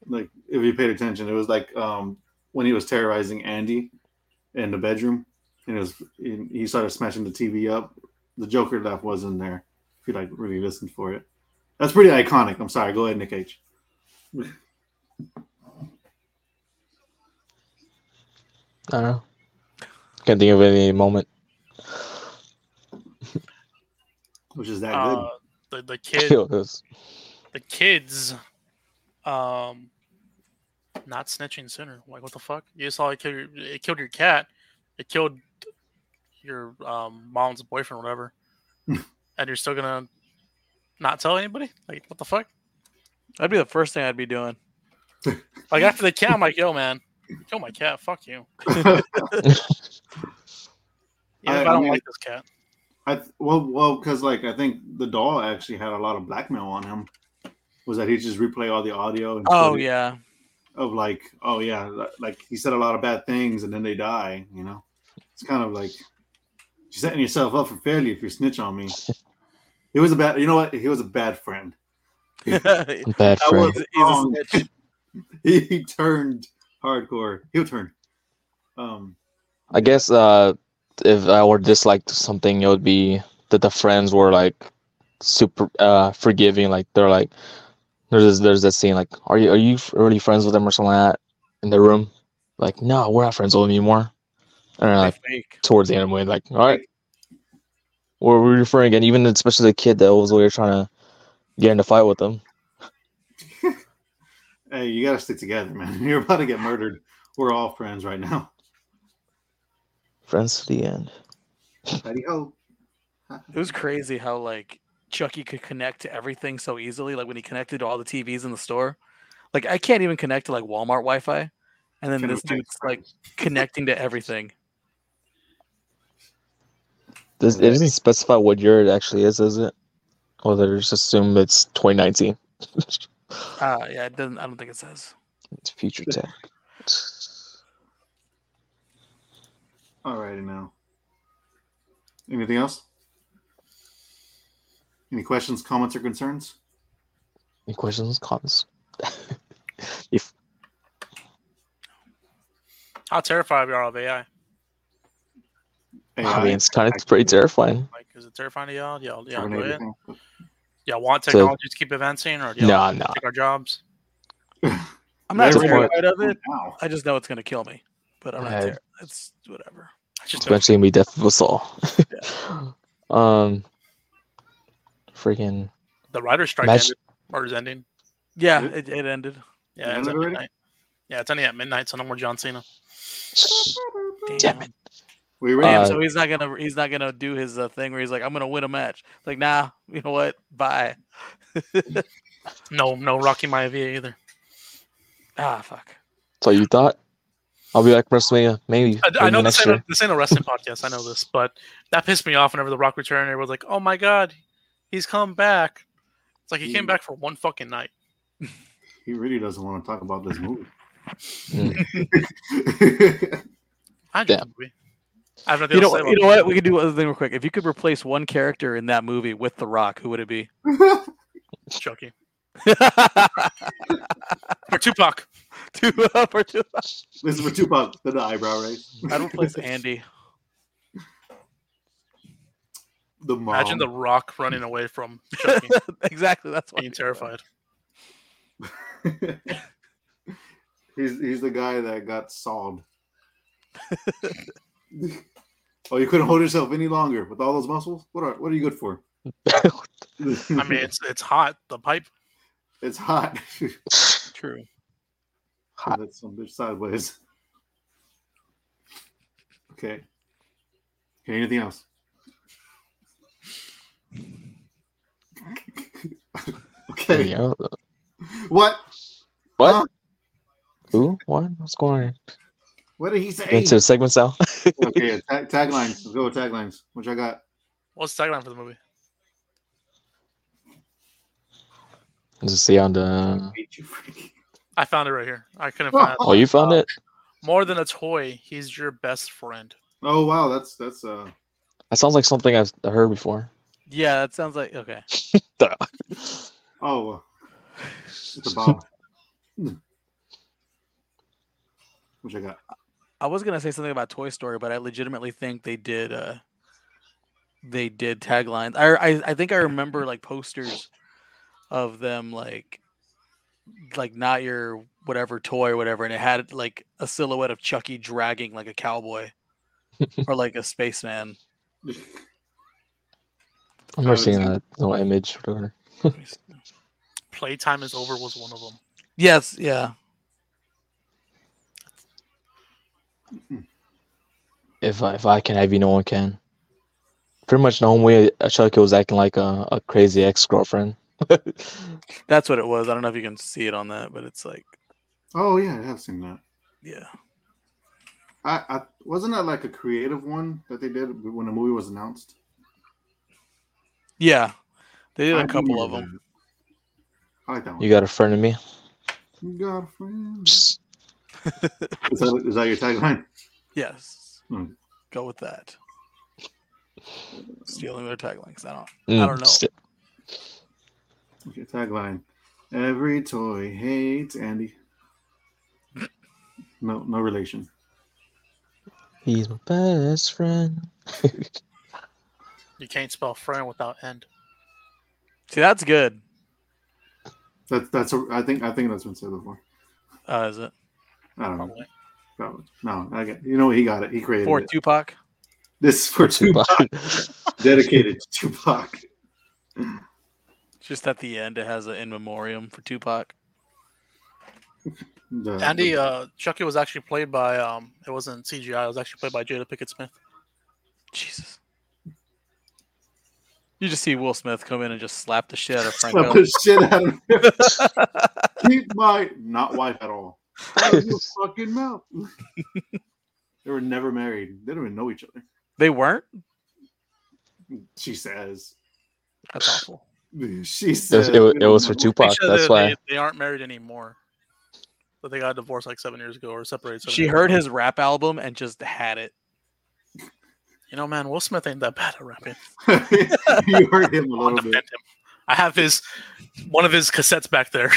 A: Like, if you paid attention, it was like um when he was terrorizing Andy in the bedroom, and it was he he started smashing the TV up. The Joker laugh was in there. If you like really listened for it, that's pretty iconic. I'm sorry. Go ahead, Nick H.
B: I don't know. Can't think of any moment.
A: Which is that
D: Uh, the the kid
B: Kill this.
D: the kids um not snitching sooner. Like what the fuck? You saw it kill your it killed your cat. It killed your um mom's boyfriend, or whatever. and you're still gonna not tell anybody? Like what the fuck?
C: That'd be the first thing I'd be doing.
D: Like after the cat, I'm like, yo man, kill my cat, fuck you.
A: good.
D: Even
A: I- I
D: I don't
A: mean-
D: like this cat.
A: I well, well, because like I think the doll actually had a lot of blackmail on him. Was that he just replay all the audio? And
C: Oh yeah,
A: Of like, oh yeah, like he said a lot of bad things and then they die. You know, it's kind of like you're setting yourself up for failure if you snitch on me. He was a bad. You know what? He was a bad friend.
C: he's,
B: Bad
A: That
B: friend.
A: was
C: a
A: He, he turned hardcore. He'll turn. Um,
B: I guess uh, if I were dislike something, it would be that the friends were like super uh forgiving. Like they're like, there's this, there's that scene like, are you are you really friends with them or something like that in the room? Like, no, we're not friends with them anymore. And like towards the end of the movie, like, all right, we're we're referring again. Even especially the kid that was we were trying to get in a fight with them.
A: hey, you gotta stick together, man. You're about to get murdered. We're all friends right now.
B: Friends to the end.
A: Howdy ho. Oh.
C: It was crazy how like Chucky could connect to everything so easily. Like when he connected to all the TVs in the store, like I can't even connect to like Walmart Wi-Fi, and then
A: Can
C: this dude's like connecting to everything.
B: Does, it doesn't specify what year it actually is, is it? Or they just assume it's 2019.
C: Uh yeah, it doesn't. I don't think it says.
B: it's future tech.
A: Alrighty now. Anything else? Any questions, comments, or concerns?
B: Any questions, comments? if
D: How terrified we are of AI.
B: I mean, it's kind of pretty terrifying.
D: Like, is it terrifying to y'all? Y'all, y'all
A: Covering
D: go ahead. Y'all want
B: So-
D: technology to keep advancing, or do y'all
B: Nah, nah.
D: take our jobs?
C: I'm not
A: Very
C: terrified of it.
A: Wow.
C: I just know it's gonna kill me, but I'm not.
B: Yeah.
C: Ter- it's whatever.
D: I just
B: Eventually, we definitely will saw. um, freaking
D: the writer's strike
B: Imagine-
D: ended, or is ending.
C: Yeah, it, it ended.
D: Yeah,
A: Ended
D: it's at midnight. Yeah, it's ending at midnight, so no more John Cena.
B: damn it.
A: We
C: Damn.
B: Uh,
C: so he's not gonna he's not gonna do his uh, thing where he's like, I'm gonna win a match. Like, nah, you know what? Bye.
D: No, no Rocky Maivia either.
C: Ah, fuck.
B: So you thought? I'll be like WrestleMania, maybe.
D: I, I
B: maybe
D: know this
B: year.
D: ain't, a, this ain't a wrestling podcast. I know this, but that pissed me off whenever The Rock returned. Everyone's like, "Oh my god, he's come back." It's like he came
A: Mm.
D: back for one fucking night.
A: He really doesn't want to talk about this movie.
D: I enjoyed
B: Yeah.
D: the movie. I have nothing
C: You know, you know what? We
D: movie.
C: could do other thing real quick. If you could replace one character in that movie with The Rock, who would it be?
D: Chucky or Tupac.
C: Two uh, up or two.
A: this is for Tupac, the eyebrow raise.
C: I'd replace Andy.
A: The mom.
D: Imagine The Rock running away from Chucky,
C: exactly. That's what
D: being terrified.
A: he's he's the guy that got sawed. Oh, you couldn't hold yourself any longer with all those muscles. What are what are you good for?
D: I mean, it's it's hot. The pipe.
A: it's hot.
C: True.
B: Hot.
A: That's some bitch sideways. Okay. Okay. Anything else? okay. What?
B: What?
A: Huh?
B: Who? What? What's going on?
A: What did he say?
B: Into the segments now.
A: okay. Tag, taglines. Let's go with taglines. Which I got.
D: What's the tagline for the movie?
B: Let's see on the.
A: Hate you, Frankie.
D: I found it right here. I couldn't find it.
B: Oh, you found it?
D: More than a toy, he's your best friend.
A: Oh wow, that's that's uh.
B: That sounds like something I've heard before.
C: Yeah, that sounds like okay.
A: Oh. uh, It's a Bob. Which I got.
C: I was gonna say something about Toy Story, but I legitimately think they did. uh They did taglines. I I, I think I remember like posters of them like like not your whatever toy or whatever, and it had like a silhouette of Chucky dragging like a cowboy or like a spaceman.
B: I'm never
A: Oh,
B: seeing
A: it's-
B: that little image. Whatever.
D: Playtime is over was one of them.
C: yes, yeah.
B: If I, if I can have you, no one can. Pretty much the only way Chucky was acting like a, a crazy ex girlfriend.
C: That's what it was. I don't know if you can see it on that, but it's like,
A: Oh yeah, I have seen that.
C: yeah.
A: I, I wasn't that like a creative one that they did when the movie was announced.
C: Yeah. They did
A: I
C: a
A: do
C: couple of them.
A: that. I like that one.
B: you got a friend of me.
A: You got a friend.
B: Psst.
A: Is that, is that your tagline?
C: Yes.
A: Hmm.
C: Go with that. Stealing their taglines. I don't
B: Mm,
C: don't know.
B: st-
A: Okay, tagline. Every toy hates Andy. No, no relation.
B: He's my best friend.
D: You can't spell friend without end.
C: See, that's good.
A: That's that's. A, I think I think that's been said before.
C: Uh, is it
A: I don't know.
D: Probably.
A: Probably. No, I get. You know what? He got it. He created
C: for
A: it.
C: Tupac?
A: This is for Tupac. dedicated to Tupac.
C: Just at the end, it has an in memoriam for Tupac.
A: The-
D: Andy,
A: the-
D: uh, Chucky was actually played by um, it wasn't CGI. It was actually played by Jada Pinkett Smith.
C: Jesus. You just see Will Smith come in and just slap the shit out of Frank.
A: slap the shit out of him. Keep my not wife at all. Out of your fucking mouth. they were never married. They don't even know each other.
C: They weren't.
A: She says.
C: That's awful.
A: She
B: It
A: says.
B: it, was, it was for
A: don't.
B: Tupac.
D: Actually,
B: That's
D: they,
B: why.
D: they, they aren't married anymore. But they got divorced like seven years ago or separated.
C: She heard
D: ago.
C: his rap album and just had it.
D: You know, man, Will Smith ain't that bad at rapping.
A: you heard him a
D: I'll
A: little bit.
D: him. I have his one of his cassettes back there.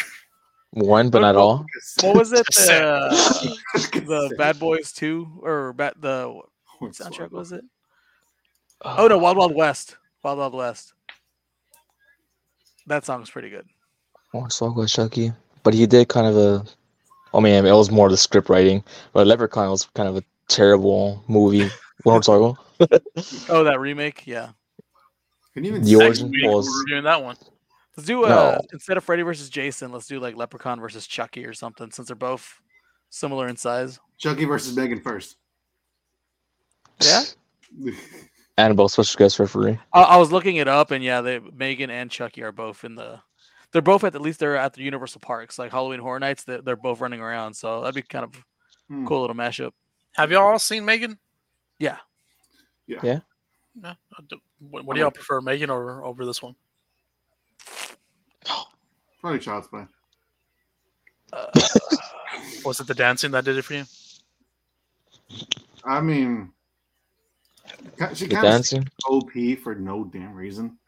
B: One, but not all.
C: What was it?
D: Cassette.
C: The, the Bad Boys Two or Bad the what soundtrack was it? Oh no, Wild Wild West. Wild Wild West. That song's pretty good.
B: Oh, Hornswoggle Chucky. But he did kind of a. I mean, it was more the script writing. But Leprechaun was kind of a terrible movie. Hornswoggle.
C: Oh, that remake, yeah.
A: Can you even
B: The
A: say-
B: origin was-
D: We're reviewing that one.
C: Let's do uh
B: No.
C: instead of Freddy versus Jason, let's do like Leprechaun versus Chucky or something, since they're both similar in size.
A: Chucky versus Megan first?
C: Yeah.
B: Annabelle special guest referee.
C: I, I was looking it up, and yeah, they Megan and Chucky are both in the. they're both at, at least they're at the Universal parks, like Halloween Horror Nights. They're, they're both running around, so that'd be kind of
A: Hmm.
C: cool little mashup.
D: Have you all seen Megan?
C: Yeah.
A: Yeah.
B: Yeah.
D: No. What, what do y'all prefer, Megan or over this one?
A: Probably Child's Play.
C: Uh,
D: Was it the dancing that did it for you?
A: I mean, she
B: The
A: kind of
B: dancing.
A: OP for no damn reason.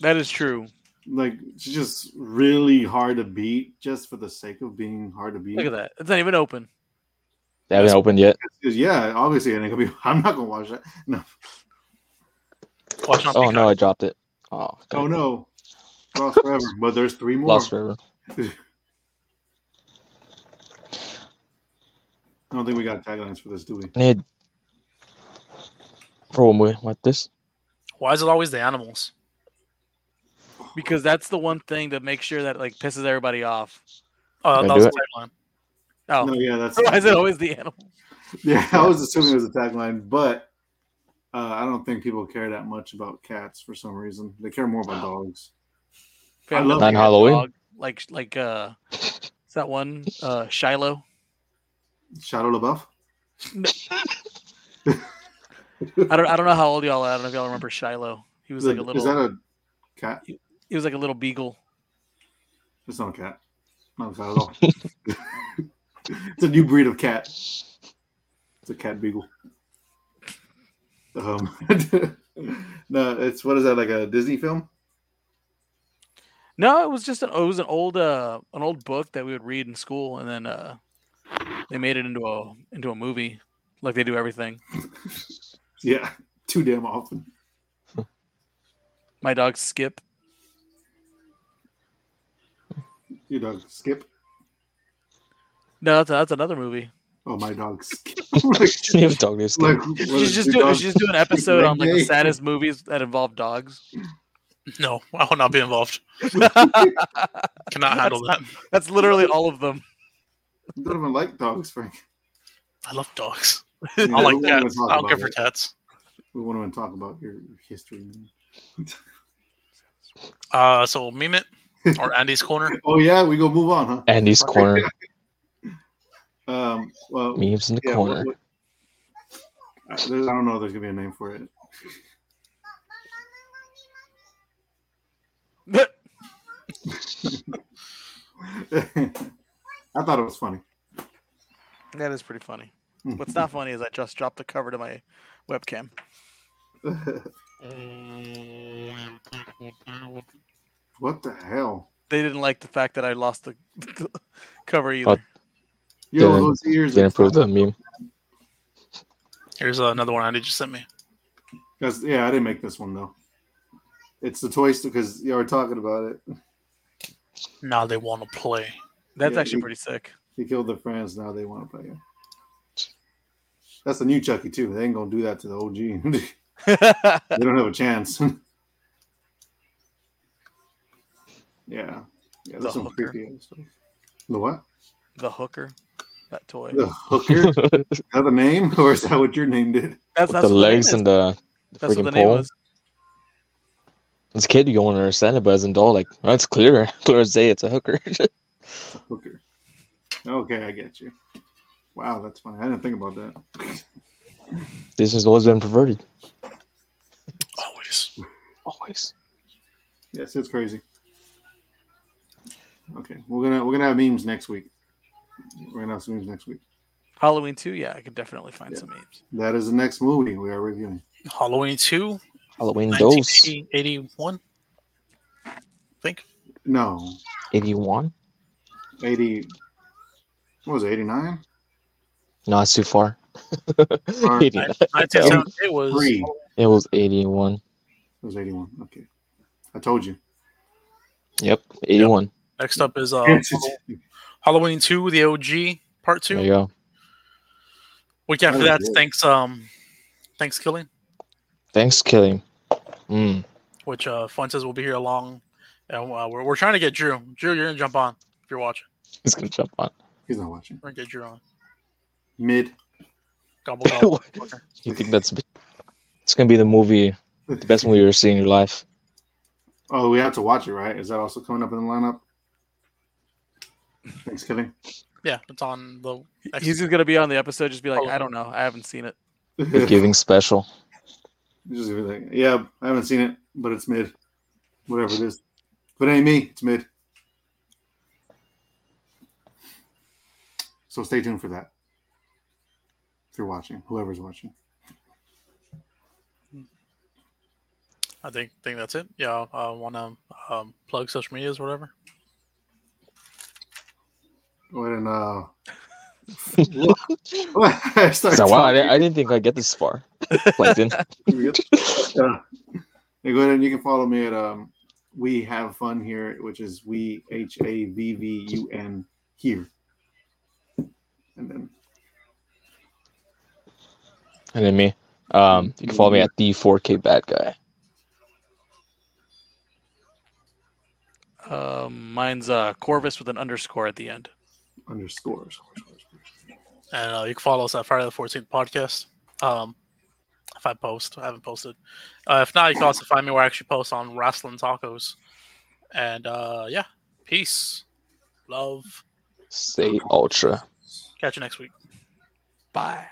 C: that is true.
A: Like she's just really hard to beat, just for the sake of being hard to beat.
C: Look at that. It's not even open.
B: They haven't opened yet.
A: yeah, obviously, and it could be. I'm not gonna watch that. No.
D: Watch
B: Oh no, I dropped it. Oh,
A: Oh no. Lost forever. But there's three more.
B: Lost forever.
A: I don't think we got taglines for this, do we?
B: Need for one movie like this.
D: Why is it always the animals?
C: because that's the one thing that makes sure that like pisses everybody off.
D: Oh,
B: Can
D: that
B: I
D: was
B: do
D: the tagline.
C: Oh,
A: No, yeah, that's
C: why is it always the animal?
A: yeah. I was assuming it was a tagline, but uh, I don't think people care that much about cats for some reason. They care more about dogs. I
C: Family
A: love
B: On Halloween?
C: dog, like like uh, is that one uh Shiloh?
A: Shadow LaBeouf.
C: I don't I don't know how old y'all are. I don't know if y'all remember Shiloh. He was like a
A: Is
C: little.
A: that a cat?
C: he was like a little beagle.
A: It's not a cat. Not a cat at all. it's a new breed of cat. It's a cat beagle. Um, no, it's what is that like a Disney film?
C: No, it was just an it was an old uh an old book that we would read in school, and then uh they made it into a into a movie, like they do everything.
A: Yeah, too damn often.
C: My dog Skip.
A: Your dog Skip.
C: No, that's that's another movie.
A: Oh, my dog Skip. like,
B: You have dog news.
A: like,
B: Like,
C: She's just doing
A: dog-
C: she's doing an episode on like the saddest movies that involve dogs.
D: No, I will not be involved. Cannot handle that.
C: that's literally all of them.
A: You don't even like dogs, Frank.
D: I love dogs.
A: Yeah,
D: I like
A: won't
D: cats. I don't care for cats.
A: We want to talk about your history.
D: Uh, so meme it or Andy's corner.
A: Oh yeah, we go move on, huh?
B: Andy's corner.
A: Um, well,
B: Memes in the
A: yeah,
B: corner.
A: what- what- uh, there's- I don't know if there's gonna be a name for it. I thought it was funny.
C: that is pretty funny. Hmm. What's not funny is I just dropped the cover to my webcam.
A: what the hell?
C: They didn't like the fact that I lost the, the cover uh, either.
B: Oh,
A: Yo, those ears.
B: Didn't approve the meme.
D: Here's another one Andy just sent me.
A: Because yeah, I didn't make this one though. It's the toy store because you were talking about it.
D: Now they want to play.
C: That's
A: yeah,
C: actually
A: you-
C: pretty sick.
A: He killed their friends. Now they want to play. That's the new Chucky too. They ain't gonna do that to the OG. they don't have a chance. yeah, yeah.
C: The
A: That's some
C: hooker.
A: creepy stuff. The what?
C: the hooker, that toy.
A: The hooker? is that the name, or is that what your name did?
C: That's, that's
B: the legs and the, the
C: That's what
B: freaking
C: the name
B: pole.
C: was.
B: As a kid, you won't understand it, but as an adult, like, well, it's clear. Clear as day, it's a hooker.
A: Hooker. Okay, I get you. Wow, that's funny. I didn't think about that.
B: this has always been perverted.
D: Always.
B: Always.
A: Yes, it's crazy. Okay, we're gonna we're gonna have memes next week. We're gonna have some memes next week.
C: Halloween 2, yeah, I could definitely find
A: Yeah.
C: some memes.
A: That is the next movie we are reviewing.
D: Halloween 2,
B: Halloween dose.
D: 1981. I think.
A: No,
B: 81?
A: eighty. What was it? Eighty nine.
B: No, it's too far.
A: Or-
B: 80.
D: 1978 was.
A: Three.
B: It was 81.
A: It was eighty one. Okay, I told you.
B: Yep, 81.
D: Next up is uh, Halloween 2, the OG, part 2.
B: There you go.
D: Week after
A: That
D: that,
A: was good.
D: thanks um, Thanksgiving,
B: Thanks, Killing. Mm.
D: which uh, Fuentes will be here along, and uh, we're, we're trying to get Drew. Drew, you're gonna jump on if you're watching.
B: He's gonna jump on.
A: He's not watching.
D: We're gonna get Drew on.
A: Mid.
D: Gobble gobble.
B: You think that's it's gonna be the movie, the best movie you've ever seen in your life?
A: Oh, we have to watch it, right? Is that also coming up in the lineup? Thanksgiving.
D: Yeah, it's on the.
C: He's just gonna be on the episode. Just be like,
D: Oh.
C: I don't know. I haven't seen it.
B: Giving special.
A: Just like, yeah, I haven't seen it, but it's mid. Whatever it is. If it ain't me, it's mid. So stay tuned for that. If you're watching, whoever's watching.
D: I think think that's it. Yeah, I want to um, plug social medias, or whatever.
A: Go ahead and uh I
B: So, wow, I, didn't- I didn't think I'd get this far. Plankton.
A: yeah. Hey, go ahead and you can follow me at um we have fun here, which is we H A V V U N here. And then
B: and then me. Um, you can follow me at the 4K bad guy.
C: Um, mine's uh Corvus with an underscore at the end.
A: underscores.
D: And uh, you can follow us at Friday the Fourteenth podcast. Um, if I post, I haven't posted. Uh, if not, you can also find me where I actually post on Wrestling Tacos. And uh, yeah, peace, love.
B: Stay ultra.
D: Catch you next week.
C: Bye.